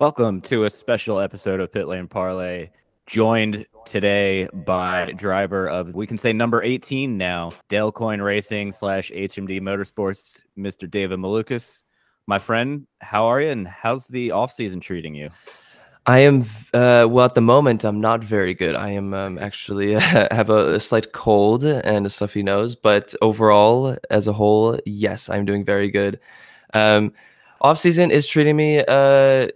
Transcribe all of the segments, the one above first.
Welcome to a special episode of Pit Lane Parlay. Joined today by driver of we can say number 18 now, Dale Coyne Racing slash HMD Motorsports, Mr. David Malukas. My friend, how are you and how's the off season treating you? I am uh, well at the moment. I'm not very good. I am um, actually have a, a slight cold and a stuffy nose, but overall, as a whole, yes, I'm doing very good. Um, off season is treating me, uh,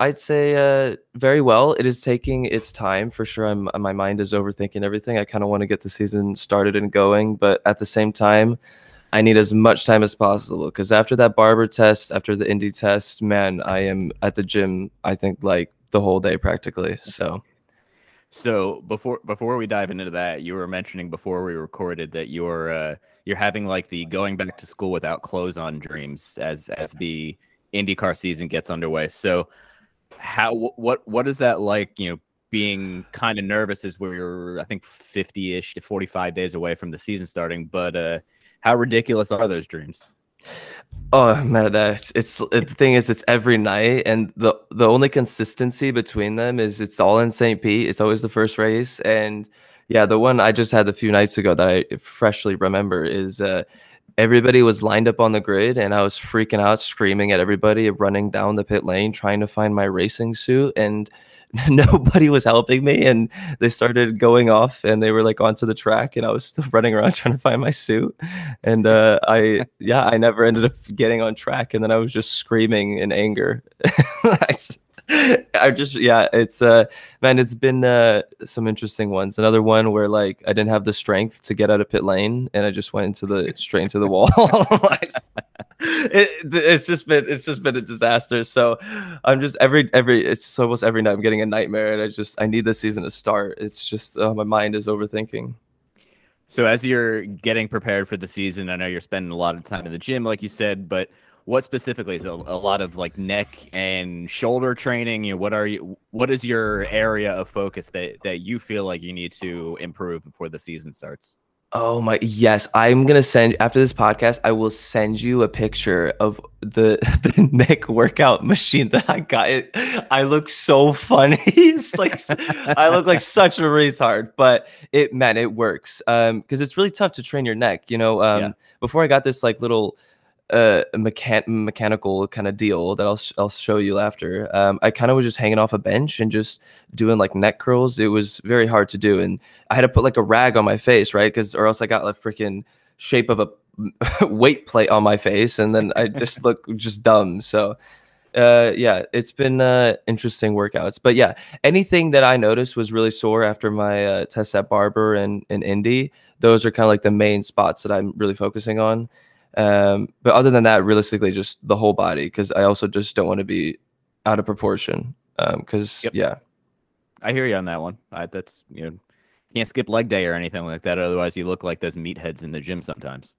I'd say, uh, very well. It is taking its time for sure. I'm my mind is overthinking everything. I kind of want to get the season started and going, but at the same time, I need as much time as possible because after that barber test, after the Indy test, man, I am at the gym. I think like the whole day practically. So So before before we dive into that, you were mentioning before we recorded that you're uh, you're having like the going back to school without clothes on dreams as as the IndyCar season gets underway. So how what what is that like? You know, being kind of nervous as we're I think fifty ish to forty five days away from the season starting. But uh, how ridiculous are those dreams? Oh man, that's it's it, the thing is it's every night, and the the only consistency between them is it's all in St. Pete. It's always the first race, and yeah, the one I just had a few nights ago that I freshly remember is uh, everybody was lined up on the grid, and I was freaking out, screaming at everybody, running down the pit lane, trying to find my racing suit, and nobody was helping me and they started going off and they were like onto the track and i was still running around trying to find my suit and uh, i yeah i never ended up getting on track and then i was just screaming in anger. I, I just yeah it's uh man it's been uh some interesting ones. Another one where like i didn't have the strength to get out of pit lane and i just went into the straight into the wall. It, it's just been it's just been a disaster. So i'm just every every it's almost every night i'm getting a nightmare and i just i need the season to start. It's just uh, my mind is overthinking. So as you're getting prepared for the season, I know you're spending a lot of time in the gym, like you said, but what specifically is it a, a lot of like neck and shoulder training? You know, what are you? What is your area of focus that that you feel like you need to improve before the season starts? Oh my yes, I'm gonna send after this podcast. I will send you a picture of the the neck workout machine that I got. It, I look so funny. It's like I look like such a retard, but it man, it works. Um, because it's really tough to train your neck. You know, um, Yeah. before I got this like little uh mechan- mechanical kind of deal that I'll I'll show you after. Um, I kind of was just hanging off a bench and just doing like neck curls. It was very hard to do, and I had to put like a rag on my face, right? Because or else I got a freaking shape of a weight plate on my face, and then I just look just dumb. So, uh, yeah, it's been uh, interesting workouts. But yeah, anything that I noticed was really sore after my uh, test at Barber and and Indy. Those are kind of like the main spots that I'm really focusing on. Um, but other than that, realistically, just the whole body because I also just don't want to be out of proportion. Um because Yep. yeah, I hear you on that one. I, that's you know, can't skip leg day or anything like that. Otherwise, you look like those meatheads in the gym sometimes.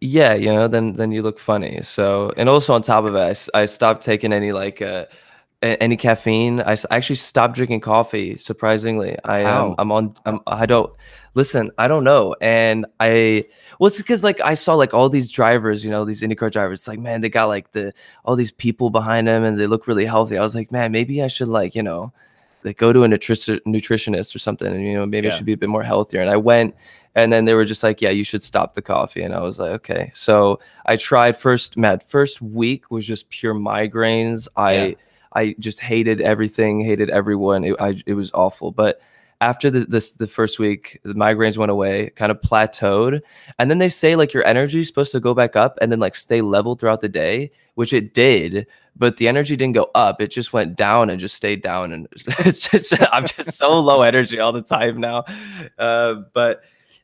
yeah, you know, then then you look funny. So and also on top of it, I stopped taking any like uh, any caffeine. I s- actually stopped drinking coffee. Surprisingly, I um, I'm on. I'm, I don't listen. I don't know, and I well, it's because like I saw like all these drivers, you know, these IndyCar drivers. It's like man, they got like the all these people behind them, and they look really healthy. I was like, man, maybe I should like you know, like go to a nutrition nutritionist or something, and you know, maybe I should be a bit more healthier. And I went. And then they were just like, "Yeah, you should stop the coffee." And I was like, "Okay." So I tried first. Matt, first week was just pure migraines. I Yeah. I just hated everything, hated everyone. It, I, it was awful. But after the this the first week, the migraines went away, kind of plateaued, and then they say like your energy is supposed to go back up and then like stay level throughout the day, which it did, but the energy didn't go up; it just went down and just stayed down, and it's just I'm just so low energy all the time now. Uh, but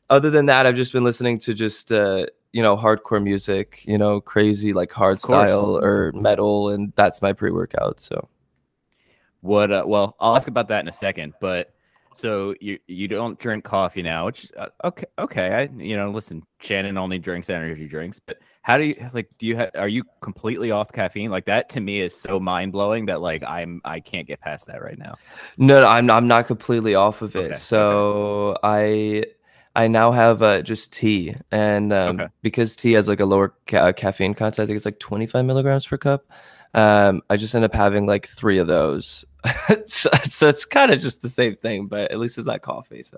other than that, I've just been listening to just uh, you know hardcore music, you know, crazy like hard style or metal, and that's my pre workout. So. What? Uh, well, I'll ask about that in a second. But so you you don't drink coffee now, which uh, okay, okay. I you know listen, Shannon only drinks energy drinks. But how do you like? Do you ha- are you completely off caffeine? Like that to me is so mind blowing that like I'm I can't get past that right now. No, no I'm I'm not completely off of it. Okay, So I I now have uh, just tea, and um, Okay. because tea has like a lower ca- caffeine content, I think it's like 25 milligrams per cup. Um, I just end up having like three of those, so, so it's kind of just the same thing, but at least it's not coffee. So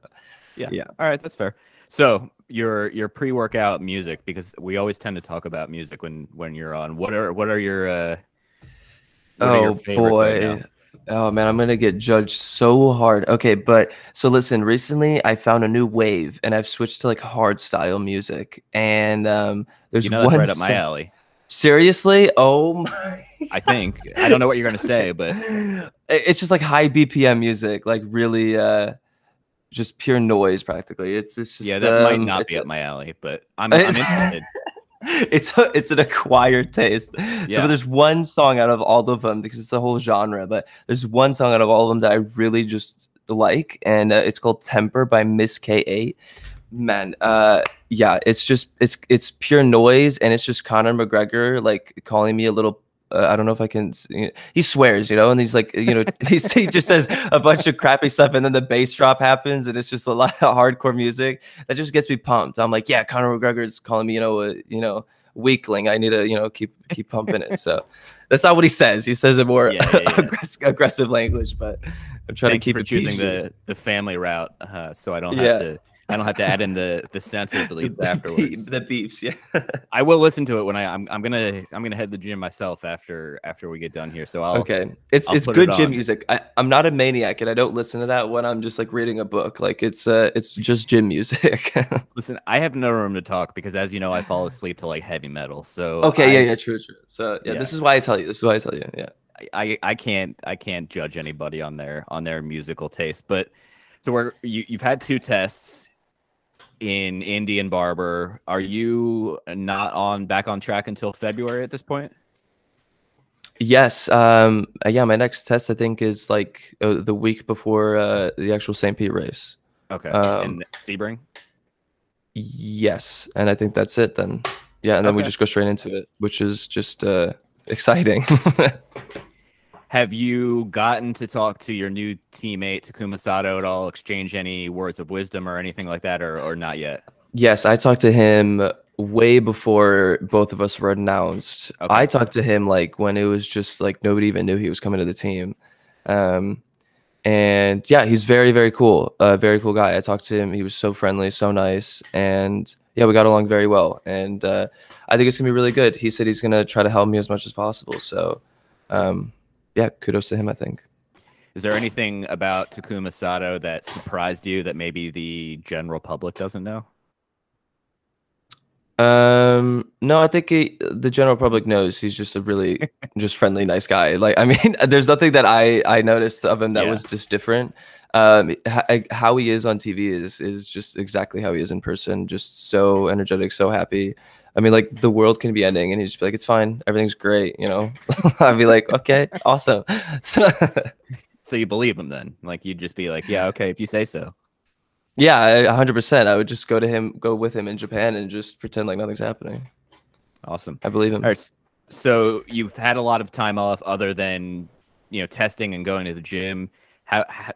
Yeah. Yeah. All right, that's fair. So your your pre workout music because we always tend to talk about music when when you're on. What are what are your uh what are your Oh favorites right boy. Oh man, I'm gonna get judged so hard. Okay, but so listen, recently I found a new wave and I've switched to like hard style music. And um there's You know that's one right up my alley. Seriously? Oh my I think. I don't know what you're gonna say, but it's just like high BPM music, like really uh just pure noise practically. It's, it's just yeah, that might um, not be up my alley. But I'm, I'm interested. it's a, it's an acquired taste. So there's one song out of all of them because it's a whole genre, but there's one song out of all of them that I really just like, and uh, it's called "Temper" by Miss K8. Man, uh, yeah, it's just it's it's pure noise, and it's just Conor McGregor like calling me a little. Uh, I don't know if I can. you know, He swears, you know, and he's like, you know, he's, he just says a bunch of crappy stuff, and then the bass drop happens, and it's just a lot of hardcore music that just gets me pumped. I'm like, yeah, Conor McGregor's calling me, you know, a you know weakling. I need to, you know, keep keep pumping it. So that's not what he says. He says a more Yeah, yeah, yeah. aggressive, aggressive language, but I'm trying to keep for it choosing PG. the the family route, uh, so I don't Yeah. have to. I don't have to add in the the censor the, bleep beep- afterwards. the beeps. Yeah. I will listen to it when I I'm, I'm gonna I'm gonna head to the gym myself after after we get done here. So I'll okay, it's I'll it's good it gym music. I, I'm not a maniac, and I don't listen to that when I'm just like reading a book. Like it's uh it's just gym music. listen. I have no room to talk because, as you know, I fall asleep to like heavy metal. So okay, I, yeah, yeah, true, true. So yeah, Yeah. this is why I tell you. This is why I tell you. Yeah. I I can't I can't judge anybody on their on their musical taste. But so we're you you've had two tests in Indy and Barber. Are you not on back on track until February at this point? Yes. Um. Yeah. My next test, I think, is like uh, the week before uh, the actual St. Pete race. Okay. Um, and Sebring. Yes, and I think that's it then. Yeah, and then we just go straight into it, which is just uh, exciting. Have you gotten to talk to your new teammate Takuma Sato at all? Exchange any words of wisdom or anything like that, or or not yet? yes, I talked to him way before both of us were announced. Okay. I talked to him like when it was just like nobody even knew he was coming to the team. Um, and yeah, he's very very cool. A very cool guy. I talked to him. He was so friendly, so nice, and yeah, we got along very well. And uh, I think it's gonna be really good. He said he's gonna try to help me as much as possible. So. Um, yeah, kudos to him. I think. Is there anything about Takuma Sato that surprised you that maybe the general public doesn't know? Um, no, I think he, the general public knows he's just a really just friendly, nice guy. Like, I mean, there's nothing that I I noticed of him that Yeah. was just different. Um, h- how he is on TV is is just exactly how he is in person. Just so energetic, so happy. I mean, like the world can be ending, and he's just be like, "It's fine, everything's great," you know. I'd be like, "Okay, awesome." So, So you believe him then? Like you'd just be like, yeah, okay, if you say so. yeah, a hundred percent. I would just go to him, go with him in Japan, and just pretend like nothing's happening. Awesome. I believe him. All right. So you've had a lot of time off other than, you know, testing and going to the gym. How, how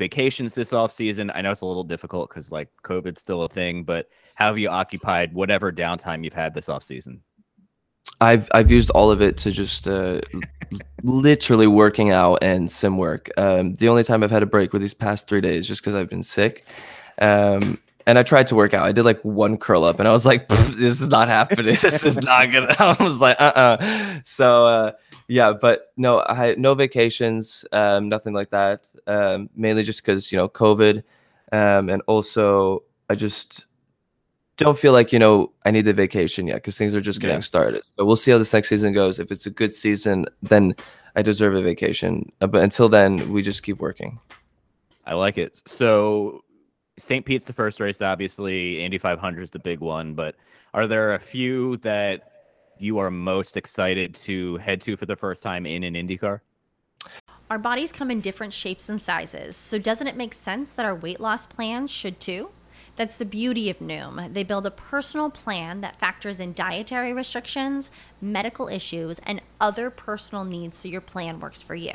vacations this off season? I know it's a little difficult because like COVID's still a thing, but how have you occupied whatever downtime you've had this off season? I've I've used all of it to just uh, literally working out and sim work. Um, the only time I've had a break were these past three days, just because I've been sick. Um, and I tried to work out. I did like one curl up, and I was like, "This is not happening. This is not gonna." I was like, "Uh, uh So, uh, yeah, but no, I no vacations, um, nothing like that. Um, mainly just because you know COVID, um, and also I just don't feel like you know I need the vacation yet because things are just getting yeah. started. So we'll see how this next season goes. If it's a good season, then I deserve a vacation. Uh, but until then, we just keep working. I like it. So St. Pete's the first race, obviously. Indy 500 is the big one, but are there a few that you are most excited to head to for the first time in an IndyCar? Our bodies come in different shapes and sizes, so doesn't it make sense that our weight loss plans should too? That's the beauty of Noom. They build a personal plan that factors in dietary restrictions, medical issues, and other personal needs so your plan works for you.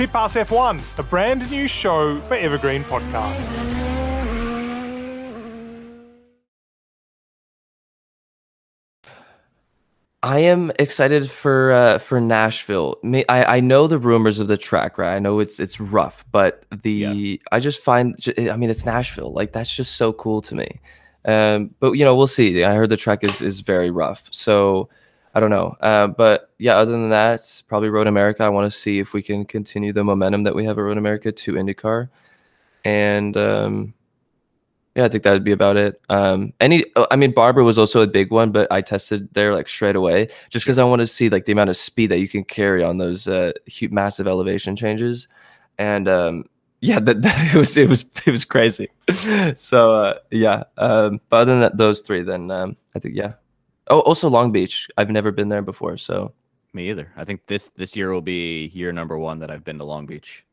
Pit Pass F1, a brand new show for Evergreen Podcasts. I am excited for uh, for Nashville. I, I know the rumors of the track, right? I know it's it's rough, but the yeah. I just find I mean it's Nashville, like that's just so cool to me. Um, but you know we'll see. I heard the track is is very rough, so I don't know. Uh, but yeah, other than that, probably Road America. I want to see if we can continue the momentum that we have at Road America to IndyCar. And um, yeah, I think that would be about it. Um, any, uh, I mean, Barber was also a big one, but I tested there like straight away just because I want to see like the amount of speed that you can carry on those uh, huge, massive elevation changes. And um, yeah, that, that, it was it was it was crazy. so uh, yeah, um, but other than that, those three, then um, I think yeah, Oh, also Long Beach. I've never been there before, so me either. I think this this year will be year number one that I've been to Long Beach.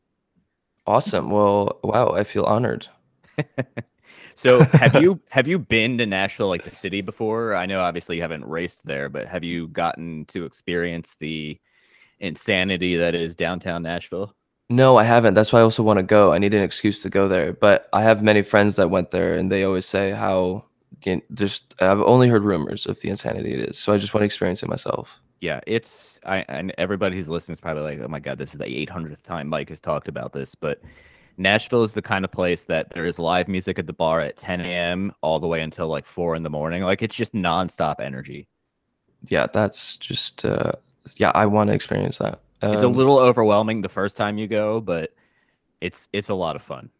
Awesome. Well, wow, I feel honored. so have you have you been to Nashville, like the city, before? I know obviously you haven't raced there, but have you gotten to experience the insanity that is downtown Nashville? No, I haven't. That's why I also want to go. I need an excuse to go there. But I have many friends that went there, and they always say how just I've only heard rumors of the insanity it is, so I just want to experience it myself. Yeah, it's I and everybody who's listening is probably like, oh my god, this is the 800th time Mike has talked about this, but Nashville is the kind of place that there is live music at the bar at 10 a.m. all the way until like four in the morning. Like it's just nonstop energy. Yeah, that's just uh, yeah, I want to experience that. Um, it's a um, little overwhelming the first time you go, but it's it's a lot of fun.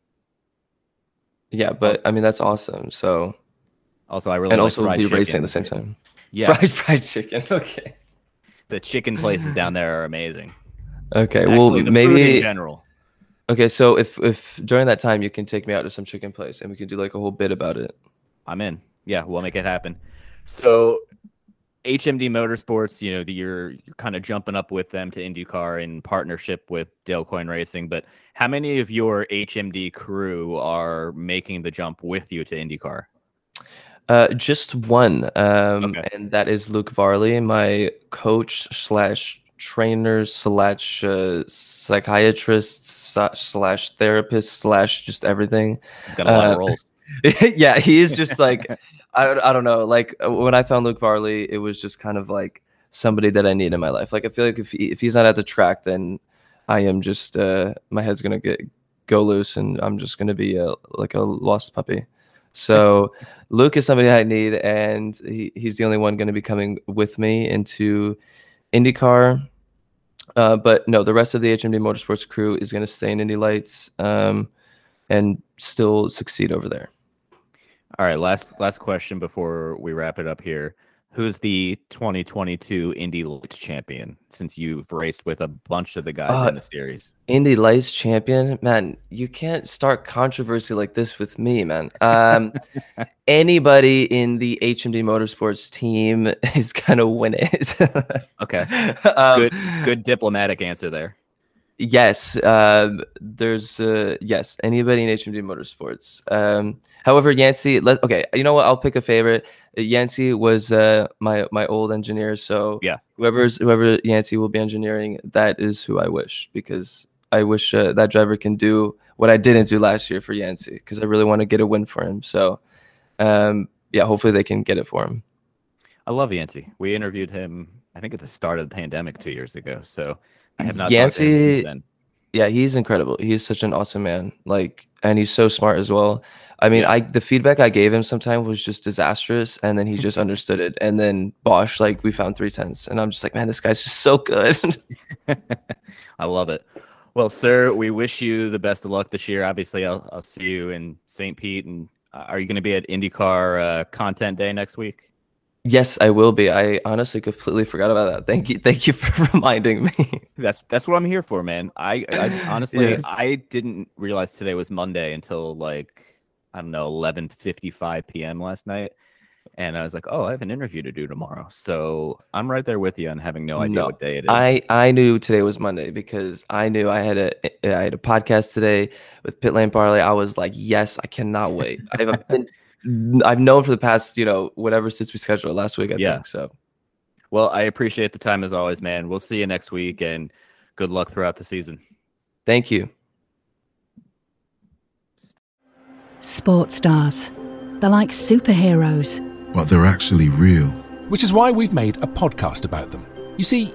Yeah, but I mean that's awesome. So also, I really and like also be chicken. racing at the same time. Yeah, fried fried chicken. Okay. The chicken places down there are amazing. Okay, Actually, well maybe in general. Okay, so if if during that time you can take me out to some chicken place and we can do like a whole bit about it. I'm in. Yeah, we'll make it happen. So HMD Motorsports, you know, you're you're kind of jumping up with them to IndyCar in partnership with Dale Coyne Racing. But how many of your HMD crew are making the jump with you to IndyCar? Uh, just one, um, Okay. and that is Luke Varley, my coach slash trainer slash uh, psychiatrist slash therapist slash just everything. He's got a lot of Uh, roles. yeah, he is just like I, don't- I don't know. Like uh, when I found Luke Varley, it was just kind of like somebody that I need in my life. Like I feel like if he, if he's not at the track, then I am just uh, my head's gonna get go loose, and I'm just gonna be a, like a lost puppy. So Luke is somebody I need, and he, he's the only one going to be coming with me into IndyCar. Uh, but no, the rest of the HMD Motorsports crew is going to stay in Indy Lights um, and still succeed over there. All right, last last question before we wrap it up here. Who's the 2022 Indy Lights champion? Since you've raced with a bunch of the guys Uh, in the series. Indy Lights champion, man, you can't start controversy like this with me, man. Um, anybody in the HMD Motorsports team is gonna win it. Okay, Um, good good diplomatic answer there. Yes, um, there's uh, yes anybody in HMD Motorsports. Um, however, Yancey, let okay, you know what? I'll pick a favorite. Yancey was uh, my my old engineer, so Yeah. whoever's whoever Yancey will be engineering, that is who I wish because I wish uh, that driver can do what I didn't do last year for Yancey because I really want to get a win for him. So, um, yeah, hopefully they can get it for him. I love Yancey. We interviewed him, I think, at the start of the pandemic two years ago. So I have not. talked to him Yancey- since then. Yeah he's incredible he's such an awesome man like and he's so smart as well i mean Yeah. i the feedback i gave him sometimes was just disastrous and then he just understood it and then bosch like we found three tenths and i'm just like man this guy's just so good I love it. Well, sir, we wish you the best of luck this year. Obviously, I'll, I'll see you in St. Pete. And uh, are you going to be at IndyCar uh, Content Day next week? Yes i will be i honestly completely forgot about that thank you thank you for reminding me That's that's what I'm here for, man. I, I honestly Yes. I didn't realize today was Monday until like I don't know 11:55 p.m. last night, and I was like, oh, I have an interview to do tomorrow. So I'm right there with you on having no idea No, what day it is. I I knew today was Monday because I knew I had a I had a podcast today with Pit Lane Parlay. I was like, yes, I cannot wait. I've been I've known for the past you know whatever since we scheduled it last week. I Yeah. think so. well, I appreciate the time as always, man. We'll see you next week, and good luck throughout the season. Thank you. Sports stars. They're like superheroes. but they're actually real. which is why we've made a podcast about them. You see,